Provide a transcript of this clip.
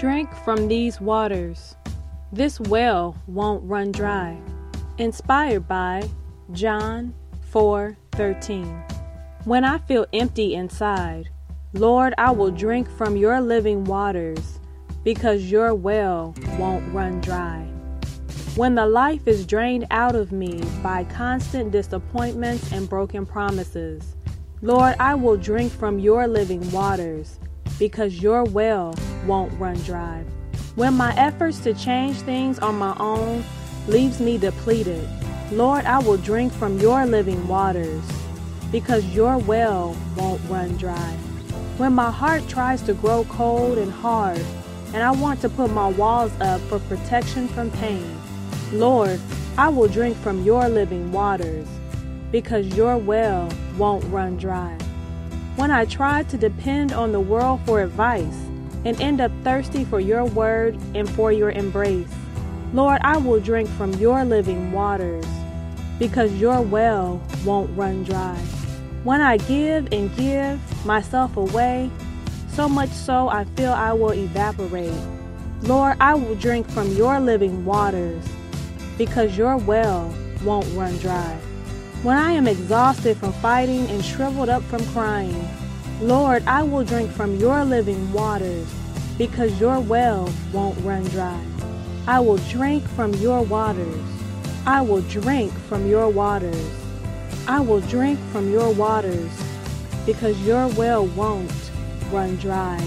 Drink from these waters. This well won't run dry. Inspired by John 4:13. When I feel empty inside, Lord, I will drink from your living waters because your well won't run dry. When the life is drained out of me by constant disappointments and broken promises, Lord, I will drink from your living waters because your well won't run dry. When my efforts to change things on my own leaves me depleted, Lord, I will drink from your living waters because your well won't run dry. When my heart tries to grow cold and hard and I want to put my walls up for protection from pain, Lord, I will drink from your living waters because your well won't run dry. When I try to depend on the world for advice and end up thirsty for your word and for your embrace, Lord, I will drink from your living waters because your well won't run dry. When I give and give myself away, so much so I feel I will evaporate, Lord, I will drink from your living waters because your well won't run dry. When I am exhausted from fighting and shriveled up from crying, Lord, I will drink from your living waters because your well won't run dry. I will drink from your waters. I will drink from your waters. I will drink from your waters because your well won't run dry.